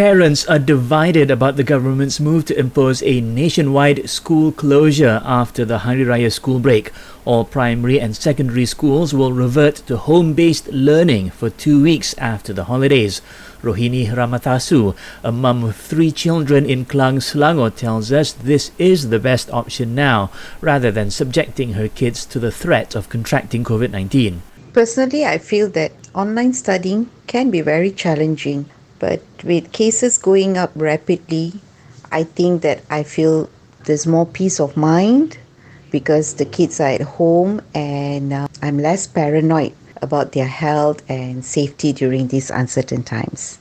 Parents are divided about the government's move to impose a nationwide school closure after the Hari Raya school break. All primary and secondary schools will revert to home based learning for two weeks after the holidays. Rohini Ramatasu, a mum of three children in Klang Selangor, tells us this is the best option now, rather than subjecting her kids to the threat of contracting COVID 19. Personally, I feel that online studying can be very challenging, but with cases going up rapidly, I think that I feel there's more peace of mind because the kids are at home and uh, I'm less paranoid about their health and safety during these uncertain times.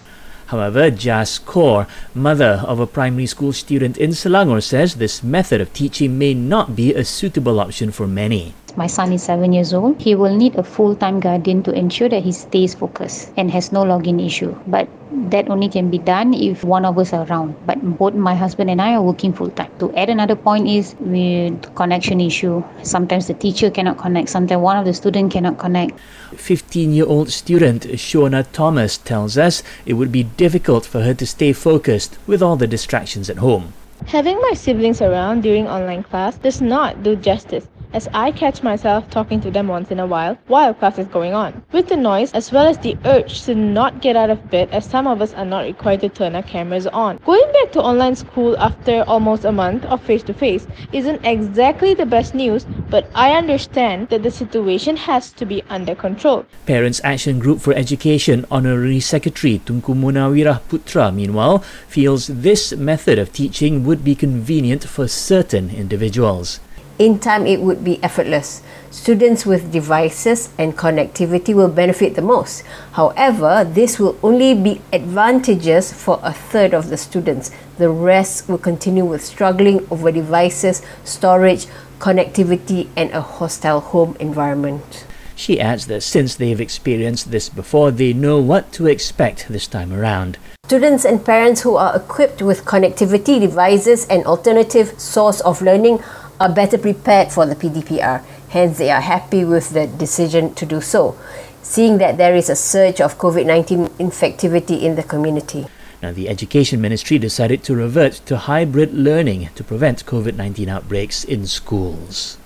However, Jas Kaur, mother of a primary school student in Selangor, says this method of teaching may not be a suitable option for many. My son is seven years old. He will need a full time guardian to ensure that he stays focused and has no login issue. But that only can be done if one of us are around. But both my husband and I are working full time. To add another point is with connection issue. Sometimes the teacher cannot connect. Sometimes one of the student cannot connect. 15-year-old student Shona Thomas tells us it would be difficult for her to stay focused with all the distractions at home. Having my siblings around during online class does not do justice as I catch myself talking to them once in a while while class is going on. With the noise as well as the urge to not get out of bed as some of us are not required to turn our cameras on. Going back to online school after almost a month of face to face isn't exactly the best news, but I understand that the situation has to be under control. Parents Action Group for Education Honorary Secretary Tunku Munawirah Putra, meanwhile, feels this method of teaching would be convenient for certain individuals. In time, it would be effortless. Students with devices and connectivity will benefit the most. However, this will only be advantageous for a third of the students. The rest will continue with struggling over devices, storage, connectivity, and a hostile home environment. She adds that since they've experienced this before, they know what to expect this time around. Students and parents who are equipped with connectivity devices and alternative source of learning are better prepared for the PDPR. Hence, they are happy with the decision to do so, seeing that there is a surge of COVID 19 infectivity in the community. Now, the Education Ministry decided to revert to hybrid learning to prevent COVID 19 outbreaks in schools.